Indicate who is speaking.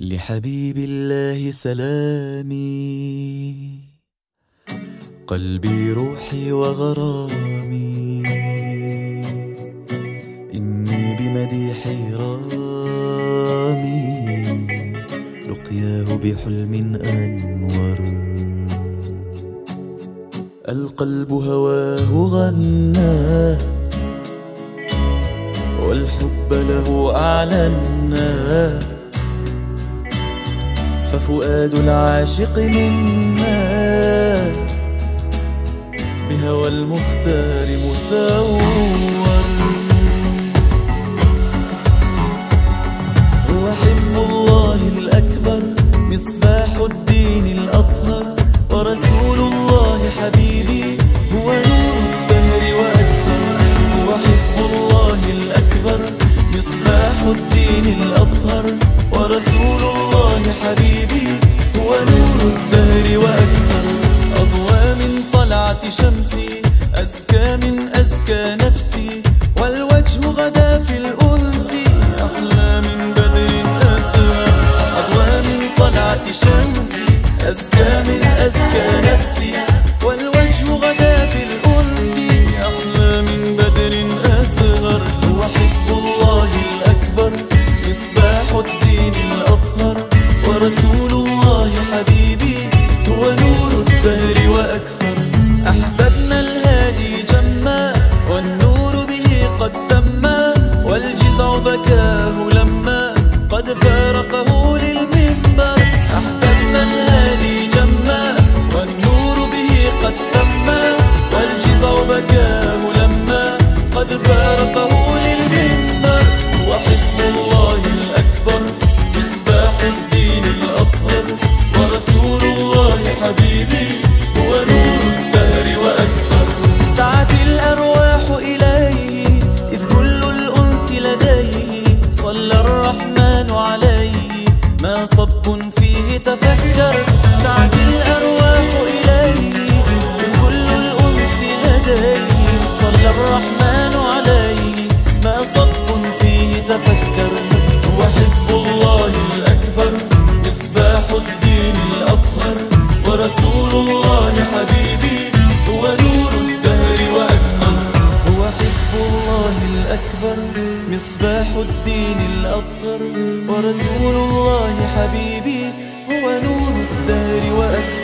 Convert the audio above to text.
Speaker 1: لحبيب الله سلامي. قلبي روحي وغرامي. إني بمديحي رامي لقياه بحلم أنور. القلب هواه غنى. والحب له أعلنا. ففؤاد العاشق منا بهوى المختار مسور هو حب الله الأكبر مصباح الدين الأطهر. ورسول الله حبيبي هو نور الدهر وأكثر. هو حب الله الأكبر مصباح الدين الأطهر. ورسول الله حبيبي هو نور الدهر وأكثر. أضوى من طلعة شمسي أزكى من أزكى نفسي. والوجه غدا في الأنس أحلى من بدر أسرى. أضوى من طلعة شمسي. ورسول ما صب فيه تفكر سعت الأرواح إليه إذ كل الأنس لديه صلى الرحمن عليه. ما صب فيه تفكر هو حب الله الأكبر مصباح الدين الأطهر. ورسول الله حبيبي هو نور الدهر وأكثر. هو حب الله الأكبر مصباح الدين الأطهر ورسول الله حبيبي هو نور الدهر وأكثر